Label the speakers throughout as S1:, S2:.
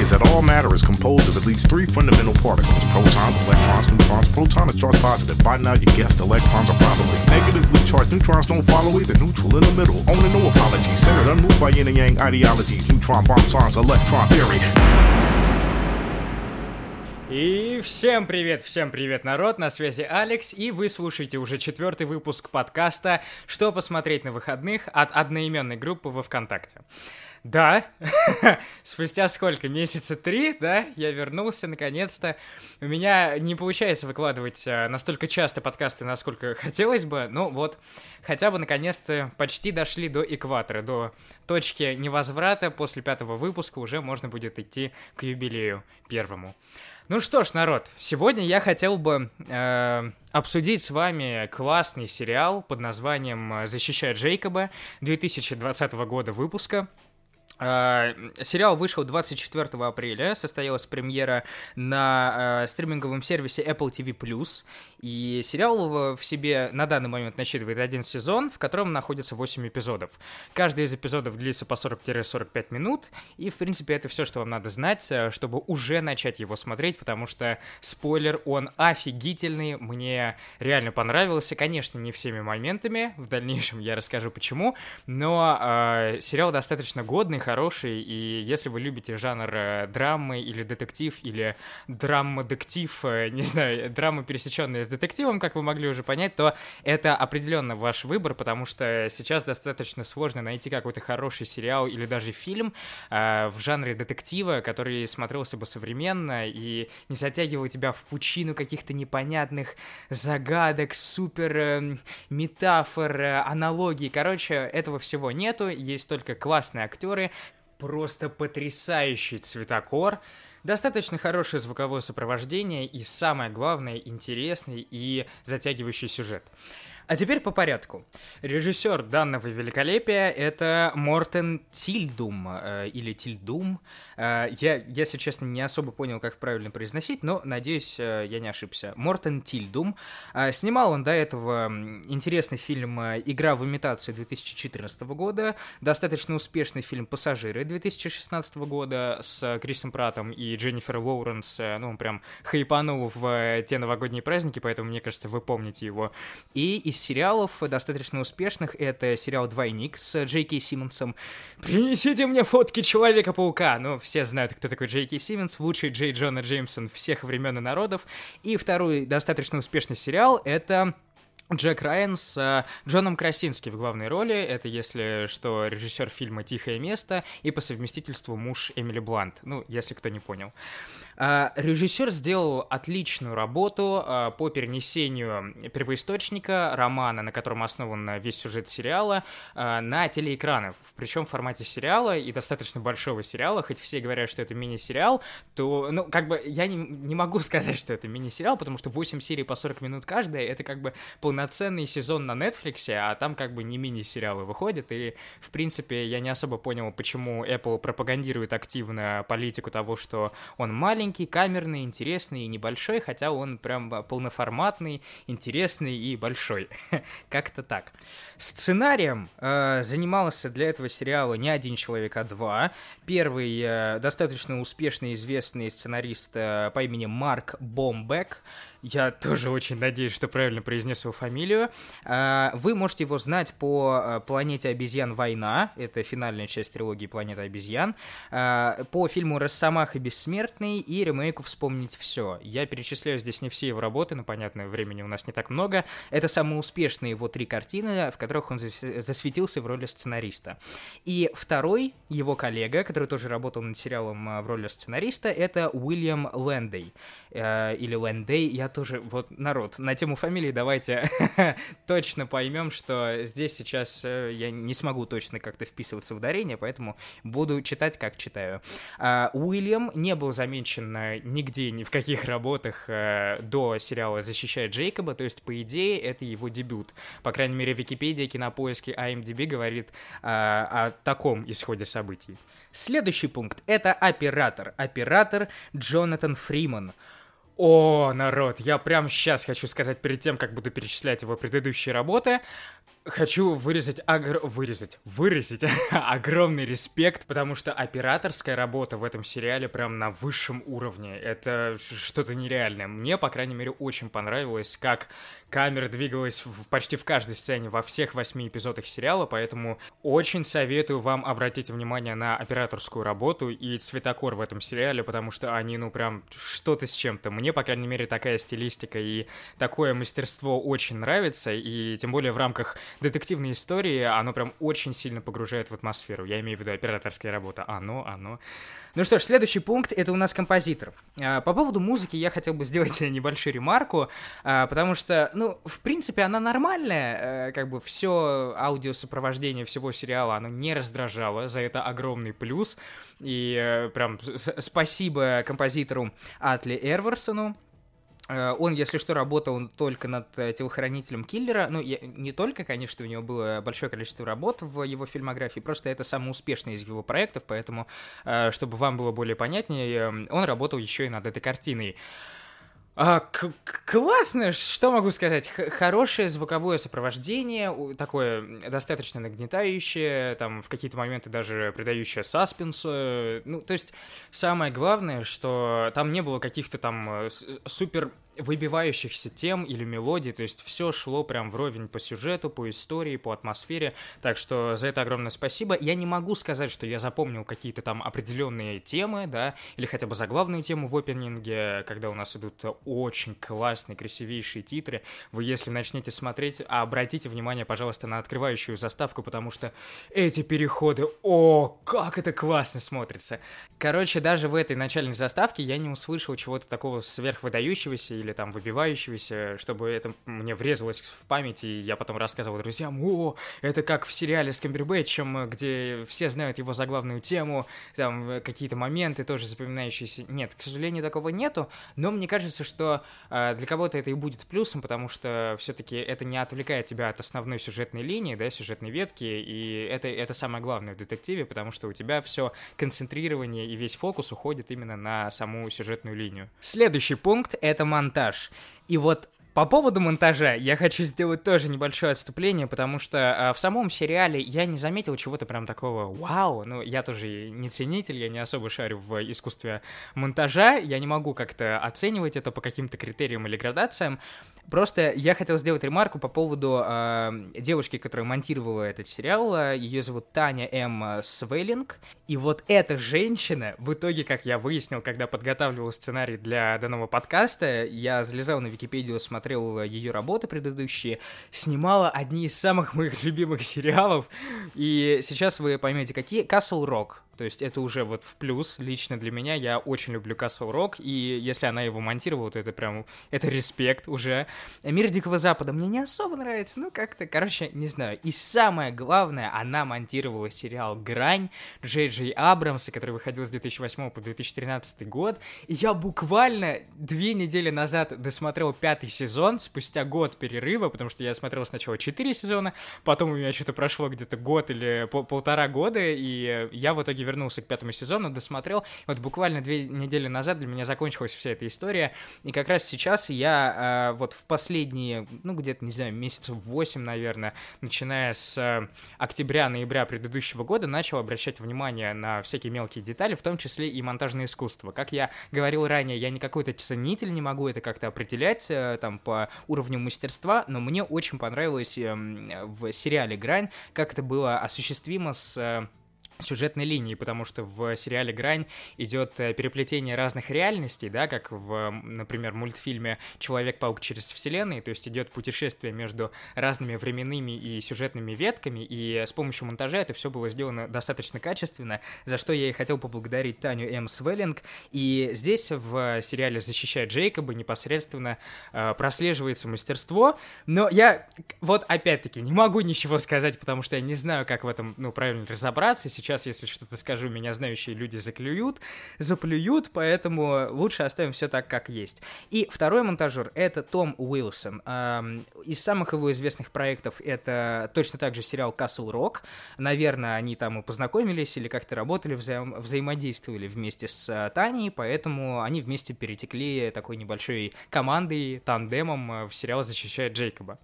S1: is that all matter is composed of at least three fundamental particles protons, electrons, neutrons. Proton is charged positive. By now, you guessed electrons are probably negatively charged. Neutrons don't follow either. Neutral in the middle. Only no apology. Centered, unmoved by yin and yang ideologies. Neutron bomb songs, electron theory.
S2: И всем привет, всем привет, народ, на связи Алекс, и вы слушаете уже четвертый выпуск подкаста «Что посмотреть на выходных» от одноименной группы во Вконтакте. Да, спустя сколько? Месяца три, да, я вернулся наконец-то. У меня не получается выкладывать э, настолько часто подкасты, насколько хотелось бы, но вот хотя бы наконец-то почти дошли до экватора, до точки невозврата. После пятого выпуска уже можно будет идти к юбилею первому. Ну что ж, народ, сегодня я хотел бы э, обсудить с вами классный сериал под названием «Защищая Джейкоба» 2020 года выпуска. Uh, сериал вышел 24 апреля, состоялась премьера на uh, стриминговом сервисе Apple TV+, и сериал в себе на данный момент насчитывает один сезон, в котором находится 8 эпизодов. Каждый из эпизодов длится по 40-45 минут, и, в принципе, это все, что вам надо знать, э, чтобы уже начать его смотреть, потому что, спойлер, он офигительный, мне реально понравился, конечно, не всеми моментами, в дальнейшем я расскажу почему, но э, сериал достаточно годный, хороший, и если вы любите жанр э, драмы или детектив, или драма-дектив, э, не знаю, драма, пересеченная с детективом, как вы могли уже понять, то это определенно ваш выбор, потому что сейчас достаточно сложно найти какой-то хороший сериал или даже фильм э, в жанре детектива, который смотрелся бы современно и не затягивал тебя в пучину каких-то непонятных загадок, супер метафор, аналогий. Короче, этого всего нету, есть только классные актеры, просто потрясающий цветокор, Достаточно хорошее звуковое сопровождение и, самое главное, интересный и затягивающий сюжет. А теперь по порядку. Режиссер данного великолепия — это Мортен Тильдум, э, или Тильдум. Э, я, если честно, не особо понял, как правильно произносить, но, надеюсь, э, я не ошибся. Мортен Тильдум. Э, снимал он до этого интересный фильм э, «Игра в имитацию» 2014 года, достаточно успешный фильм «Пассажиры» 2016 года с Крисом Пратом и Дженнифер Лоуренс. Э, ну, он прям хайпанул в те новогодние праздники, поэтому, мне кажется, вы помните его. И из сериалов достаточно успешных это сериал «Двойник» с Джей Кей Симмонсом. Принесите мне фотки Человека-паука! Ну, все знают, кто такой Джей Симмонс, лучший Джей Джона Джеймсон всех времен и народов. И второй достаточно успешный сериал — это Джек Райан с э, Джоном Красински в главной роли. Это, если что, режиссер фильма «Тихое место» и по совместительству муж Эмили Блант. Ну, если кто не понял. Э, режиссер сделал отличную работу э, по перенесению первоисточника романа, на котором основан весь сюжет сериала, э, на телеэкраны. Причем в формате сериала и достаточно большого сериала. Хоть все говорят, что это мини-сериал, то, ну, как бы я не, не могу сказать, что это мини-сериал, потому что 8 серий по 40 минут каждая, это как бы полноценный полноценный сезон на Netflix, а там как бы не мини-сериалы выходят, и, в принципе, я не особо понял, почему Apple пропагандирует активно политику того, что он маленький, камерный, интересный и небольшой, хотя он прям полноформатный, интересный и большой. Как-то так. Сценарием э, занимался для этого сериала не один человек, а два. Первый э, достаточно успешный известный сценарист э, по имени Марк Бомбек, я тоже очень надеюсь, что правильно произнес его фамилию. А, вы можете его знать по а, «Планете обезьян. Война». Это финальная часть трилогии «Планета обезьян». А, по фильму «Росомаха. Бессмертный» и ремейку «Вспомнить все». Я перечисляю здесь не все его работы, но, понятно, времени у нас не так много. Это самые успешные его три картины, в которых он засветился в роли сценариста. И второй его коллега, который тоже работал над сериалом в роли сценариста, это Уильям Лэндей. Или Лэндей, я тоже, вот, народ, на тему фамилии давайте точно поймем, что здесь сейчас э, я не смогу точно как-то вписываться в ударение, поэтому буду читать, как читаю. А, Уильям не был замечен нигде, ни в каких работах э, до сериала «Защищает Джейкоба», то есть, по идее, это его дебют. По крайней мере, Википедия, Кинопоиски, IMDb говорит а, о таком исходе событий. Следующий пункт — это оператор. Оператор Джонатан Фриман — о, народ, я прям сейчас хочу сказать перед тем, как буду перечислять его предыдущие работы. Хочу вырезать, агр... вырезать, выразить огромный респект, потому что операторская работа в этом сериале прям на высшем уровне. Это что-то нереальное. Мне, по крайней мере, очень понравилось, как камера двигалась в, почти в каждой сцене во всех восьми эпизодах сериала, поэтому очень советую вам обратить внимание на операторскую работу и цветокор в этом сериале, потому что они, ну, прям что-то с чем-то. Мне, по крайней мере, такая стилистика и такое мастерство очень нравится, и тем более в рамках детективные истории, оно прям очень сильно погружает в атмосферу. Я имею в виду операторская работа. Оно, оно. Ну что ж, следующий пункт — это у нас композитор. А, по поводу музыки я хотел бы сделать небольшую ремарку, а, потому что, ну, в принципе, она нормальная, э, как бы все аудиосопровождение всего сериала, оно не раздражало, за это огромный плюс, и э, прям спасибо композитору Атли Эрверсону, он, если что, работал только над э, телохранителем киллера. Ну, я, не только, конечно, у него было большое количество работ в его фильмографии, просто это самый успешный из его проектов, поэтому, э, чтобы вам было более понятнее, он работал еще и над этой картиной. А, классно, что могу сказать? Х хорошее звуковое сопровождение, такое достаточно нагнетающее, там в какие-то моменты даже придающее саспенсу. Ну, то есть самое главное, что там не было каких-то там супер выбивающихся тем или мелодий, то есть все шло прям вровень по сюжету, по истории, по атмосфере, так что за это огромное спасибо. Я не могу сказать, что я запомнил какие-то там определенные темы, да, или хотя бы заглавную тему в опенинге, когда у нас идут очень классные, красивейшие титры. Вы, если начнете смотреть, обратите внимание, пожалуйста, на открывающую заставку, потому что эти переходы, о, как это классно смотрится. Короче, даже в этой начальной заставке я не услышал чего-то такого сверхвыдающегося или там выбивающегося, чтобы это мне врезалось в память, и я потом рассказывал друзьям, о, это как в сериале с Камбербэтчем, где все знают его заглавную тему, там какие-то моменты тоже запоминающиеся. Нет, к сожалению, такого нету, но мне кажется, что э, для кого-то это и будет плюсом, потому что все-таки это не отвлекает тебя от основной сюжетной линии, да, сюжетной ветки, и это, это самое главное в детективе, потому что у тебя все концентрирование и весь фокус уходит именно на саму сюжетную линию. Следующий пункт — это монтаж. И вот по поводу монтажа я хочу сделать тоже небольшое отступление, потому что э, в самом сериале я не заметил чего-то прям такого вау. Ну, я тоже не ценитель, я не особо шарю в искусстве монтажа, я не могу как-то оценивать это по каким-то критериям или градациям. Просто я хотел сделать ремарку по поводу э, девушки, которая монтировала этот сериал. Ее зовут Таня М. Свейлинг. И вот эта женщина, в итоге, как я выяснил, когда подготавливал сценарий для данного подкаста, я залезал на Википедию, смотрел смотрел ее работы предыдущие, снимала одни из самых моих любимых сериалов. И сейчас вы поймете, какие. Castle Rock. То есть это уже вот в плюс лично для меня. Я очень люблю Castle Rock, и если она его монтировала, то это прям, это респект уже. Мир Дикого Запада мне не особо нравится, ну как-то, короче, не знаю. И самое главное, она монтировала сериал «Грань» Джей Джей Абрамса, который выходил с 2008 по 2013 год, и я буквально две недели назад досмотрел пятый сезон, спустя год перерыва, потому что я смотрел сначала четыре сезона, потом у меня что-то прошло где-то год или пол полтора года, и я в итоге вернулся к пятому сезону, досмотрел. Вот буквально две недели назад для меня закончилась вся эта история. И как раз сейчас я э, вот в последние, ну, где-то, не знаю, месяцев 8, наверное, начиная с э, октября-ноября предыдущего года, начал обращать внимание на всякие мелкие детали, в том числе и монтажное искусство. Как я говорил ранее, я не какой-то ценитель, не могу это как-то определять э, там по уровню мастерства, но мне очень понравилось э, в сериале «Грань», как это было осуществимо с э, сюжетной линии, потому что в сериале «Грань» идет э, переплетение разных реальностей, да, как в, например, мультфильме «Человек-паук через вселенные», то есть идет путешествие между разными временными и сюжетными ветками, и с помощью монтажа это все было сделано достаточно качественно, за что я и хотел поблагодарить Таню М. Свеллинг, и здесь в сериале «Защищая Джейкоба» непосредственно э, прослеживается мастерство, но я вот опять-таки не могу ничего сказать, потому что я не знаю, как в этом, ну, правильно разобраться, сейчас сейчас, если что-то скажу, меня знающие люди заклюют, заплюют, поэтому лучше оставим все так, как есть. И второй монтажер — это Том Уилсон. Из самых его известных проектов это точно так же сериал Castle Rock. Наверное, они там и познакомились или как-то работали, вза взаимодействовали вместе с э, Таней, поэтому они вместе перетекли такой небольшой командой, тандемом э, в сериал «Защищает Джейкоба».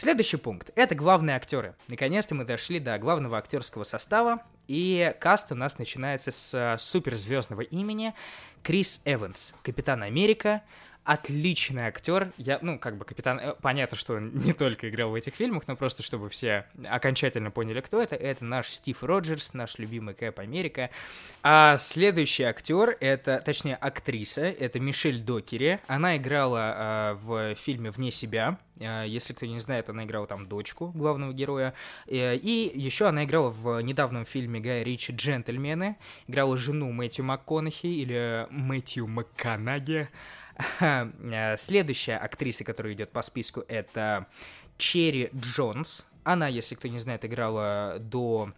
S2: Следующий пункт — это главные актеры. Наконец-то мы дошли до главного актерского состава, и каст у нас начинается с суперзвездного имени Крис Эванс, Капитан Америка, отличный актер. Я, ну, как бы капитан... э, Понятно, что он не только играл в этих фильмах, но просто чтобы все окончательно поняли, кто это. Это наш Стив Роджерс, наш любимый Кэп Америка. А следующий актер, это, точнее, актриса, это Мишель Докери. Она играла э, в фильме «Вне себя». Э, Если кто не знает, она играла там дочку главного героя. Э, И еще она играла в недавнем фильме Гая Ричи «Джентльмены». Играла жену Мэтью МакКонахи или Мэтью МакКонаги. Э, Следующая актриса, которая идет по списку, это Черри Джонс. Она, если кто не знает, играла до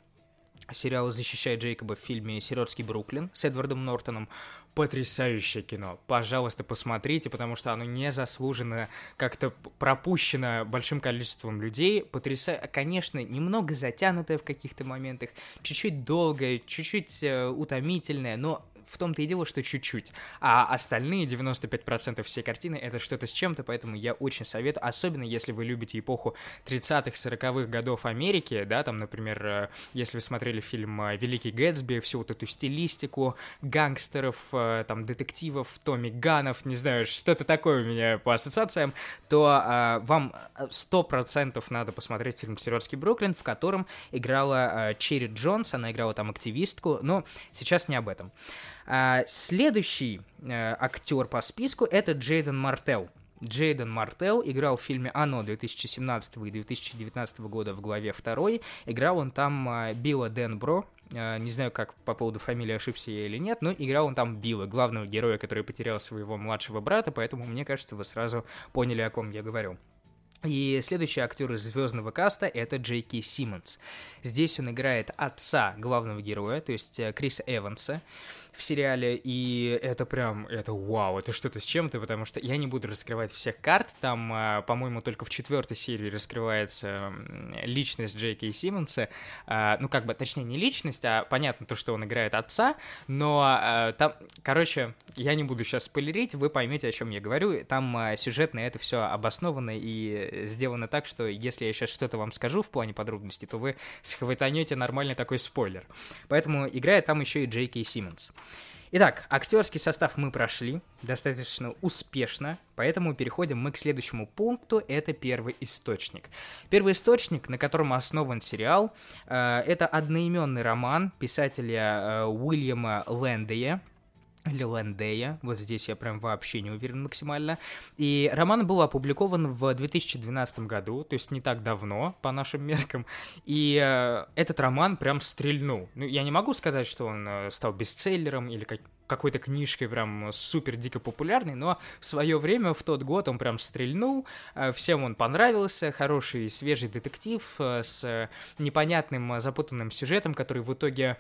S2: сериала «Защищая Джейкоба» в фильме «Сиротский Бруклин» с Эдвардом Нортоном. Потрясающее кино. Пожалуйста, посмотрите, потому что оно незаслуженно как-то пропущено большим количеством людей. Потрясающе. Конечно, немного затянутое в каких-то моментах, чуть-чуть долгое, чуть-чуть э, утомительное, но в том-то и дело, что чуть-чуть. А остальные 95% всей картины это что-то с чем-то, поэтому я очень советую, особенно если вы любите эпоху 30-х, 40-х годов Америки, да, там, например, э, если вы смотрели фильм э, «Великий Гэтсби», всю вот эту стилистику гангстеров, э, там, детективов, Томми Ганов, не знаю, что-то такое у меня по ассоциациям, то э, вам э, 100% надо посмотреть фильм «Сиротский Бруклин», в котором играла э, Черри Джонс, она играла там активистку, но сейчас не об этом. А, следующий э, актер по списку это Джейден Мартел. Джейден Мартел играл в фильме «Оно» 2017 и 2019 года в главе 2. Играл он там а, Билла Денбро, а, не знаю, как по поводу фамилии ошибся я или нет, но играл он там Билла, главного героя, который потерял своего младшего брата, поэтому, мне кажется, вы сразу поняли, о ком я говорю. И следующий актер из звездного каста это Джей Кей Симмонс. Здесь он играет отца главного героя, то есть э, Криса Эванса в сериале, и это прям, это вау, это что-то с чем-то, потому что я не буду раскрывать всех карт, там, а, по-моему, только в четвертой серии раскрывается личность Джей Кей Симмонса, А, ну, как бы, точнее, не личность, а понятно то, что он играет отца, но а, там, короче, я не буду сейчас спойлерить, вы поймете, о чем я говорю, там сюжетно это все обосновано и сделано так, что если я сейчас что-то вам скажу в плане подробностей, то вы схватанете нормальный такой спойлер. Поэтому играет там еще и Джей Кей Симмонс. Итак, актерский состав мы прошли достаточно успешно, поэтому переходим мы к следующему пункту, это первый источник. Первый источник, на котором основан сериал, э, это одноименный роман писателя э, Уильяма Лэндея, или Лэндея, вот здесь я прям вообще не уверен максимально. И роман был опубликован в 2012 году, то есть не так давно, по нашим меркам. И э, этот роман прям стрельнул. Ну, я не могу сказать, что он э, стал бестселлером или как какой-то книжкой прям супер дико популярной, но в свое время, в тот год он прям стрельнул, э, всем он понравился, хороший свежий детектив с непонятным запутанным сюжетом, который в итоге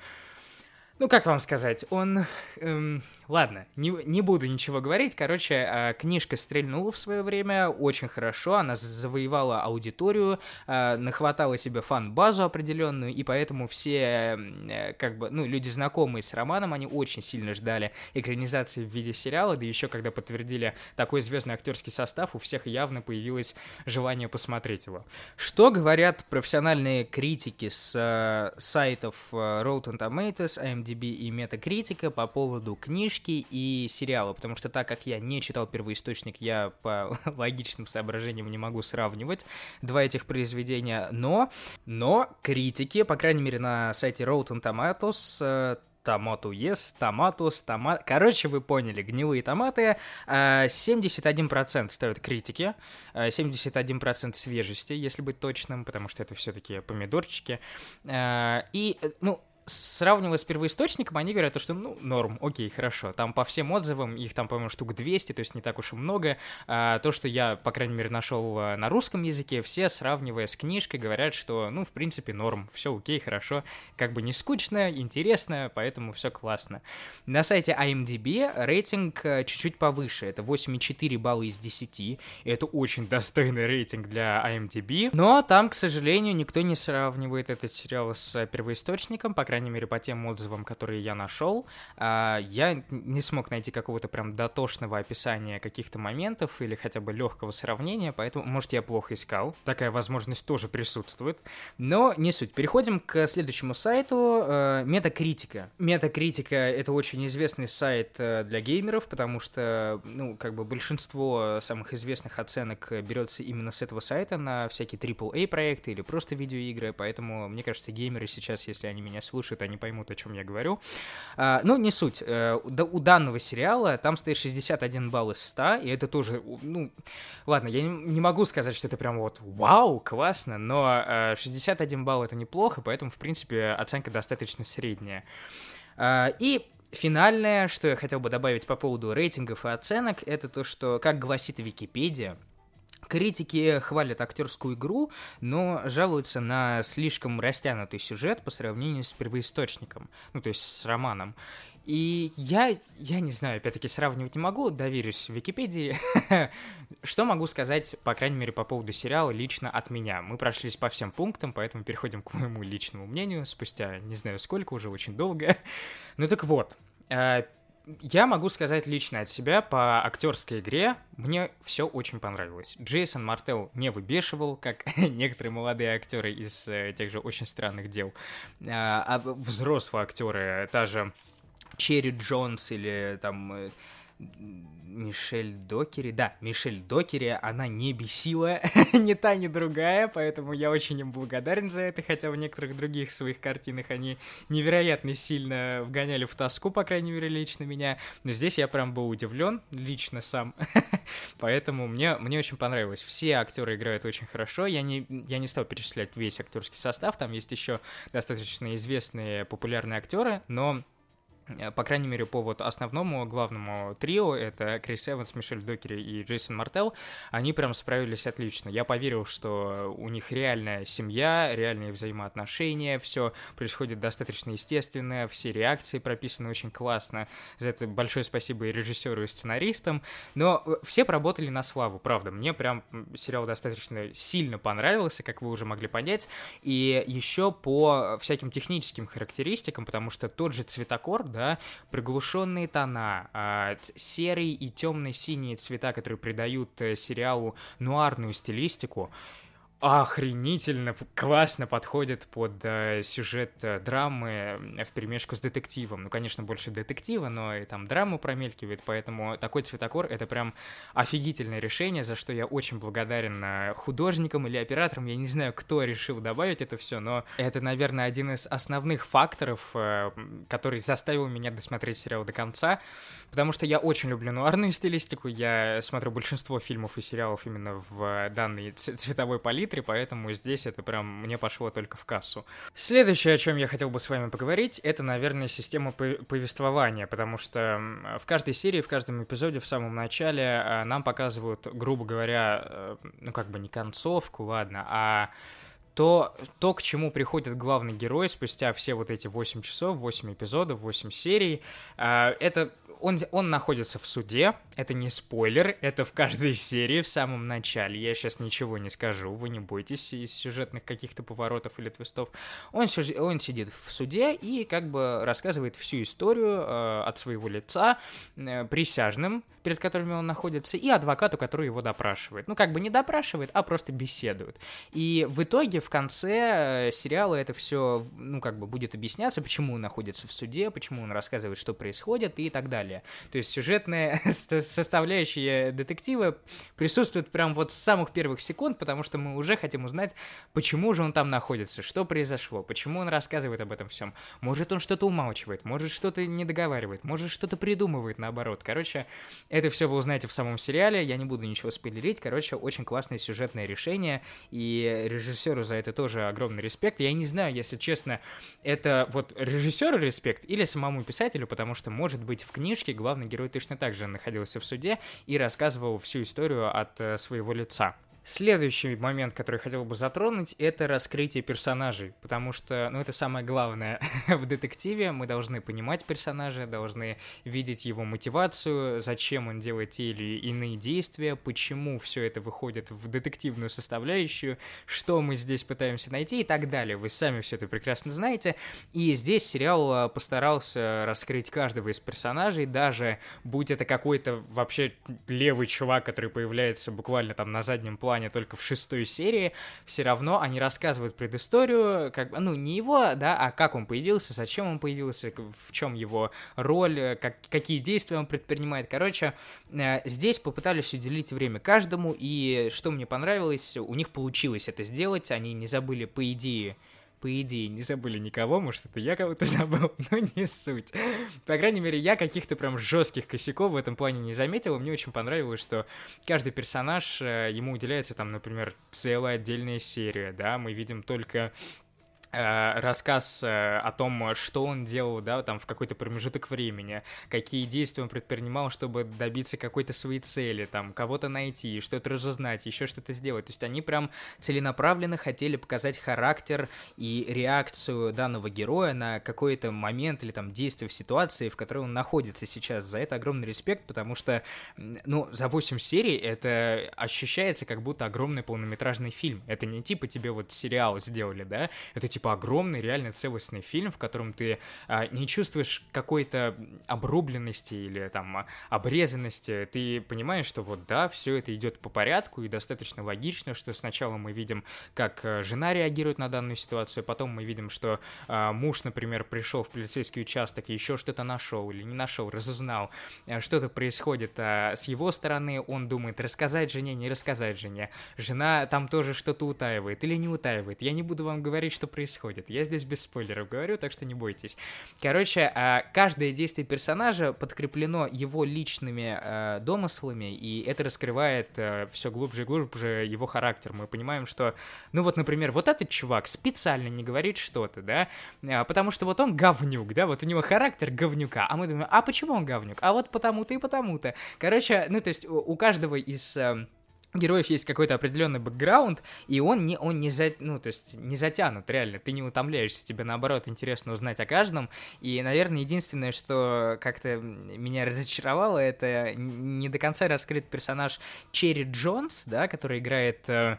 S2: ну, как вам сказать, он... эм, ладно, не, не буду ничего говорить. Короче, э, книжка стрельнула в свое время очень хорошо, она завоевала аудиторию, э, нахватала себе фан-базу определенную, и поэтому все, э, как бы, ну, люди, знакомые с романом, они очень сильно ждали экранизации в виде сериала, да еще когда подтвердили такой звездный актерский состав, у всех явно появилось желание посмотреть его. Что говорят профессиональные критики с э, сайтов э, Rotten Tomatoes, IMDb и Metacritic по поводу книжки и сериала? Потому что так как я не читал первоисточник, я по логичным соображениям не могу сравнивать два этих произведения, но, но критики, по крайней мере на сайте Rotten Tomatoes, э, Томату yes, томатус, томат... Короче, вы поняли, гнилые томаты. э, 71% ставят критики, э, 71% свежести, если быть точным, потому что это все-таки помидорчики. Э, И, э, ну, сравнивая с первоисточником, они говорят, что, ну, норм, окей, хорошо. Там по всем отзывам, их там, по-моему, штук 200, то есть не так уж и много. А, то, что я, по крайней мере, нашел а, на русском языке, все, сравнивая с книжкой, говорят, что, ну, в принципе, норм, все окей, хорошо. Как бы не скучно, интересно, поэтому все классно. На сайте IMDb рейтинг а, чуть-чуть повыше, это 8,4 балла из 10, и это очень достойный рейтинг для IMDb. Но там, к сожалению, никто не сравнивает этот сериал с первоисточником, по крайней мере, по тем отзывам, которые я нашел, а, я не смог найти какого-то прям дотошного описания каких-то моментов или хотя бы легкого сравнения, поэтому, может, я плохо искал. Такая возможность тоже присутствует. Но не суть. Переходим к следующему сайту. Э, Метакритика. Метакритика — это очень известный сайт э, для геймеров, потому что, ну, как бы большинство самых известных оценок берется именно с этого сайта на всякие AAA проекты или просто видеоигры, поэтому, мне кажется, геймеры сейчас, если они меня слушают, они поймут, о чем я говорю. А, ну, не суть. Э, у данного сериала там стоит 61 балл из 100, и это тоже, ну, ладно, я не могу сказать, что это прям вот вау, классно, но 61 балл это неплохо, поэтому, в принципе, оценка достаточно средняя. А, и Финальное, что я хотел бы добавить по поводу рейтингов и оценок, это то, что, как гласит Википедия, Критики хвалят актерскую игру, но жалуются на слишком растянутый сюжет по сравнению с первоисточником, ну то есть с романом. И я, я не знаю, опять-таки сравнивать не могу, доверюсь Википедии. Что могу сказать, по крайней мере, по поводу сериала лично от меня? Мы прошлись по всем пунктам, поэтому переходим к моему личному мнению спустя не знаю сколько, уже очень долго. Ну так вот, э, я могу сказать лично от себя по актерской игре, мне все очень понравилось. Джейсон Мартел не выбешивал, как некоторые молодые актеры из э, тех же очень странных дел. А, а взрослые актеры, та же Черри Джонс или там э, Мишель Докери, да, Мишель Докери, она не бесила ни та, ни другая, поэтому я очень им благодарен за это, хотя в некоторых других своих картинах они невероятно сильно вгоняли в тоску, по крайней мере, лично меня, но здесь я прям был удивлен, лично сам, поэтому мне, мне очень понравилось. Все актеры играют очень хорошо, я не, я не стал перечислять весь актерский состав, там есть еще достаточно известные популярные актеры, но по крайней мере, по вот основному главному трио, это Крис Эванс, Мишель Докери и Джейсон Мартел, они прям справились отлично. Я поверил, что у них реальная семья, реальные взаимоотношения, все происходит достаточно естественно, все реакции прописаны очень классно. За это большое спасибо и режиссеру, и сценаристам. Но э, все поработали на славу, правда. Мне прям сериал достаточно сильно понравился, как вы уже могли понять. И еще по всяким техническим характеристикам, потому что тот же цветокор, да, приглушенные тона, а, серый и темно-синие цвета, которые придают э, сериалу нуарную стилистику, охренительно классно подходит под э, сюжет э, драмы в перемешку с детективом. Ну, конечно, больше детектива, но и там драма промелькивает, поэтому такой цветокор — это прям офигительное решение, за что я очень благодарен э, художникам или операторам. Я не знаю, кто решил добавить это все, но это, наверное, один из основных факторов, э, который заставил меня досмотреть сериал до конца, потому что я очень люблю нуарную стилистику, я смотрю большинство фильмов и сериалов именно в данной цветовой палитре, литре, поэтому здесь это прям мне пошло только в кассу. Следующее, о чем я хотел бы с вами поговорить, это, наверное, система повествования, потому что в каждой серии, в каждом эпизоде в самом начале э, нам показывают, грубо говоря, э, ну как бы не концовку, ладно, а то, то, к чему приходит главный герой спустя все вот эти 8 часов, 8 эпизодов, 8 серий, э, это он, он находится в суде, это не спойлер, это в каждой серии в самом начале. Я сейчас ничего не скажу, вы не бойтесь из сюжетных каких-то поворотов или твистов. Он, он сидит в суде и как бы рассказывает всю историю э, от своего лица э, присяжным, перед которыми он находится, и адвокату, который его допрашивает. Ну, как бы не допрашивает, а просто беседует. И в итоге, в конце э, сериала это все, ну, как бы будет объясняться, почему он находится в суде, почему он рассказывает, что происходит и так далее. То есть сюжетная составляющая детектива присутствует прям вот с самых первых секунд, потому что мы уже хотим узнать, почему же он там находится, что произошло, почему он рассказывает об этом всем. Может, он что-то умалчивает, может, что-то не договаривает, может, что-то придумывает наоборот. Короче, это все вы узнаете в самом сериале, я не буду ничего спойлерить. Короче, очень классное сюжетное решение, и режиссеру за это тоже огромный респект. Я не знаю, если честно, это вот режиссеру респект или самому писателю, потому что, может быть, в книжке главный герой точно так же находился в суде и рассказывал всю историю от э, своего лица. Следующий момент, который хотел бы затронуть, это раскрытие персонажей, потому что, ну, это самое главное в детективе. Мы должны понимать персонажа, должны видеть его мотивацию, зачем он делает те или иные действия, почему все это выходит в детективную составляющую, что мы здесь пытаемся найти и так далее. Вы сами все это прекрасно знаете. И здесь сериал а, постарался раскрыть каждого из персонажей, даже будь это какой-то вообще левый чувак, который появляется буквально там на заднем плане плане только в шестой серии, все равно они рассказывают предысторию, как бы, ну, не его, да, а как он появился, зачем он появился, в чем его роль, как, какие действия он предпринимает. Короче, э, здесь попытались уделить время каждому, и что мне понравилось, у них получилось это сделать, они не забыли, по идее, по идее, не забыли никого, может, это я кого-то забыл, но не суть. По крайней мере, я каких-то прям жестких косяков в этом плане не заметил, мне очень понравилось, что каждый персонаж, э, ему уделяется там, например, целая отдельная серия, да, мы видим только рассказ э, о том, что он делал, да, там в какой-то промежуток времени, какие действия он предпринимал, чтобы добиться какой-то своей цели, там, кого-то найти, что-то разузнать, еще что-то сделать. То есть они прям целенаправленно хотели показать характер и реакцию данного героя на какой-то момент или там действие в ситуации, в которой он находится сейчас. За это огромный респект, потому что, ну, за 8 серий это ощущается как будто огромный полнометражный фильм. Это не типа тебе вот сериал сделали, да, это типа типа огромный, реально целостный фильм, в котором ты а, не чувствуешь какой-то обрубленности или там обрезанности. Ты понимаешь, что вот да, все это идет по порядку и достаточно логично, что сначала мы видим, как э, жена реагирует на данную ситуацию, потом мы видим, что а, муж, например, пришел в полицейский участок и еще что-то нашел или не нашел, разузнал, э, что-то происходит а, с его стороны, он думает, рассказать жене, не рассказать жене. Жена там тоже что-то утаивает или не утаивает. Я не буду вам говорить, что происходит происходит. Я здесь без спойлеров говорю, так что не бойтесь. Короче, а, каждое действие персонажа подкреплено его личными а, домыслами, и это раскрывает а, все глубже и глубже его характер. Мы понимаем, что, ну вот, например, вот этот чувак специально не говорит что-то, да, потому что вот он говнюк, да, вот у него характер говнюка, а мы думаем, а почему он говнюк? А вот потому-то и потому-то. Короче, ну то есть у каждого из героев есть какой-то определенный бэкграунд, и он не, он не, за, ну, то есть не затянут, реально, ты не утомляешься, тебе наоборот интересно узнать о каждом, и, наверное, единственное, что как-то меня разочаровало, это не до конца раскрыт персонаж Черри Джонс, да, который играет... Э,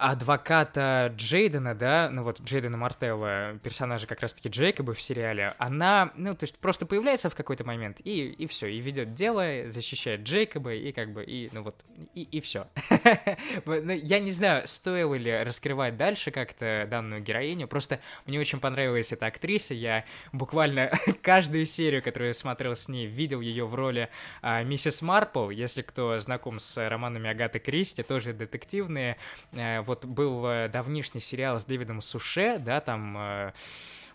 S2: адвоката Джейдена, да, ну вот Джейдена Мартелла, персонажа как раз-таки Джейкоба в сериале, она, ну, то есть просто появляется в какой-то момент и, и все, и ведет дело, защищает Джейкоба, и как бы, и, ну вот, и, и все. Ну, я не знаю, стоило ли раскрывать дальше как-то данную героиню, просто мне очень понравилась эта актриса, я буквально каждую серию, которую я смотрел с ней, видел ее в роли а, миссис Марпл, если кто знаком с романами Агаты Кристи, тоже детективные, а, вот был э, давнишний сериал с Дэвидом Суше, да, там э,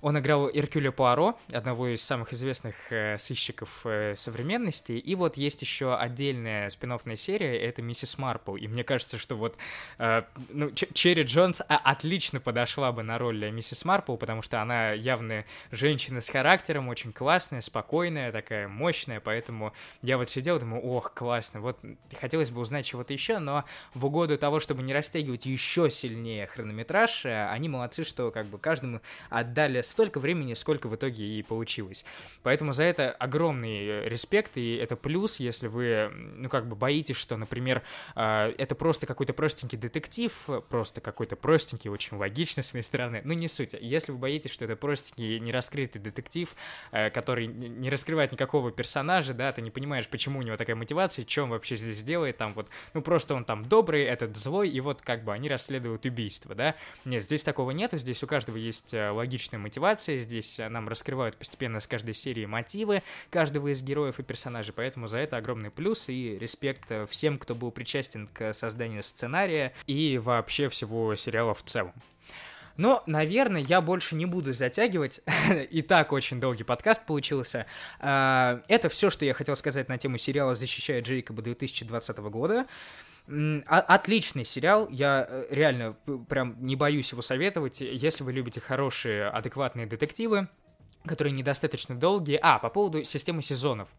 S2: он играл Иркюля Пуаро, одного из самых известных э, сыщиков э, современности. И вот есть еще отдельная спин серия, это «Миссис Марпл». И мне кажется, что вот э, ну, Черри Джонс а, отлично подошла бы на роль миссис Марпл, потому что она явно женщина с характером, очень классная, спокойная, такая мощная, поэтому я вот сидел, думаю, ох, классно, вот хотелось бы узнать чего-то еще, но в угоду того, чтобы не растягивать еще сильнее хронометраж, э, они молодцы, что как бы каждому отдали столько времени, сколько в итоге и получилось. Поэтому за это огромный э, респект, и это плюс, если вы, ну, как бы боитесь, что, например, э, это просто какой-то простенький детектив, просто какой-то простенький, очень логичный с моей стороны, ну, не суть. Если вы боитесь, что это простенький, нераскрытый детектив, э, который не раскрывает никакого персонажа, да, ты не понимаешь, почему у него такая мотивация, что он вообще здесь делает, там вот, ну, просто он там добрый, этот злой, и вот как бы они расследуют убийство, да. Нет, здесь такого нету, здесь у каждого есть логичная мотивация, мотивация. Здесь э, нам раскрывают постепенно с каждой серии мотивы каждого из героев и персонажей, поэтому за это огромный плюс и респект э, всем, кто был причастен к созданию сценария и вообще всего сериала в целом. Но, наверное, я больше не буду затягивать. И так очень долгий подкаст получился. А, это все, что я хотел сказать на тему сериала «Защищая Джейкоба» 2020 года. Отличный сериал, я э, реально прям не боюсь его советовать. Если вы любите хорошие, адекватные детективы, которые недостаточно долгие. А, по поводу системы сезонов.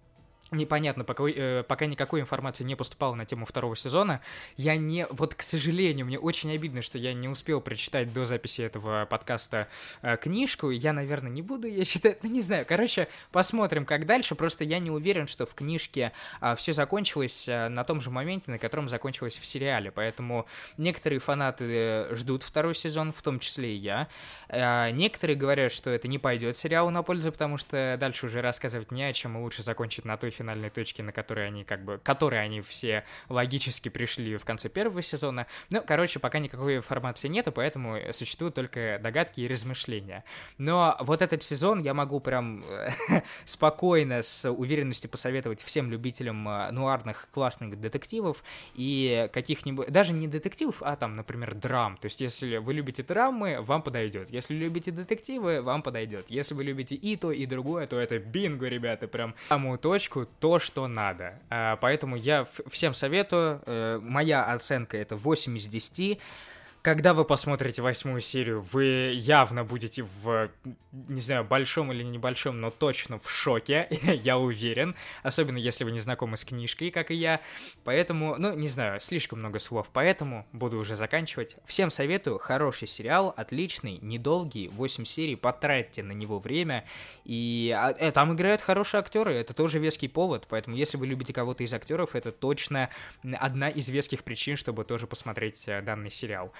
S2: Непонятно, пока, э, пока никакой информации не поступало на тему второго сезона. Я не... Вот, к сожалению, мне очень обидно, что я не успел прочитать до записи этого подкаста э, книжку. Я, наверное, не буду ее читать. Ну, не знаю. Короче, посмотрим, как дальше. Просто я не уверен, что в книжке э, все закончилось э, на том же моменте, на котором закончилось в сериале. Поэтому некоторые фанаты э, ждут второй сезон, в том числе и я. Э, некоторые говорят, что это не пойдет сериалу на пользу, потому что дальше уже рассказывать не о чем, и лучше закончить на той финальной точке, на которой они как бы, которые они все логически пришли в конце первого сезона. Ну, короче, пока никакой информации нету, поэтому существуют только догадки и размышления. Но вот этот сезон я могу прям спокойно, с уверенностью посоветовать всем любителям э, нуарных классных детективов и каких-нибудь, даже не детективов, а там, например, драм. То есть, если вы любите драмы, вам подойдет. Если любите детективы, вам подойдет. Если вы любите и то, и другое, то это бинго, ребята, прям самую точку, то, что надо. А, поэтому я всем советую. Э, моя оценка это 8 из 10. Когда вы посмотрите восьмую серию, вы явно будете в, не знаю, большом или небольшом, но точно в шоке, я уверен. Особенно если вы не знакомы с книжкой, как и я. Поэтому, ну, не знаю, слишком много слов, поэтому буду уже заканчивать. Всем советую, хороший сериал, отличный, недолгий, 8 серий, потратьте на него время. И а, э, там играют хорошие актеры, это тоже веский повод. Поэтому, если вы любите кого-то из актеров, это точно одна из веских причин, чтобы тоже посмотреть э, данный сериал.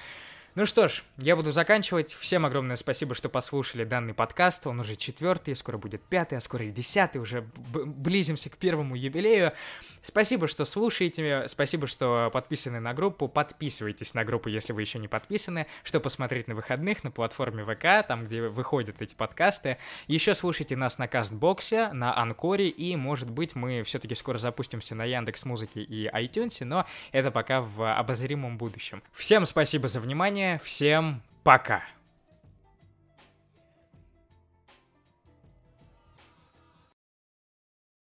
S2: Ну что ж, я буду заканчивать. Всем огромное спасибо, что послушали данный подкаст. Он уже четвертый, скоро будет пятый, а скоро и десятый. Уже близимся к первому юбилею. Спасибо, что слушаете. Спасибо, что подписаны на группу. Подписывайтесь на группу, если вы еще не подписаны. Что посмотреть на выходных на платформе ВК, там, где выходят эти подкасты. Еще слушайте нас на Кастбоксе, на Анкоре. И, может быть, мы все-таки скоро запустимся на Яндекс Музыке и iTunes, но это пока в обозримом будущем. Всем спасибо за всем пока!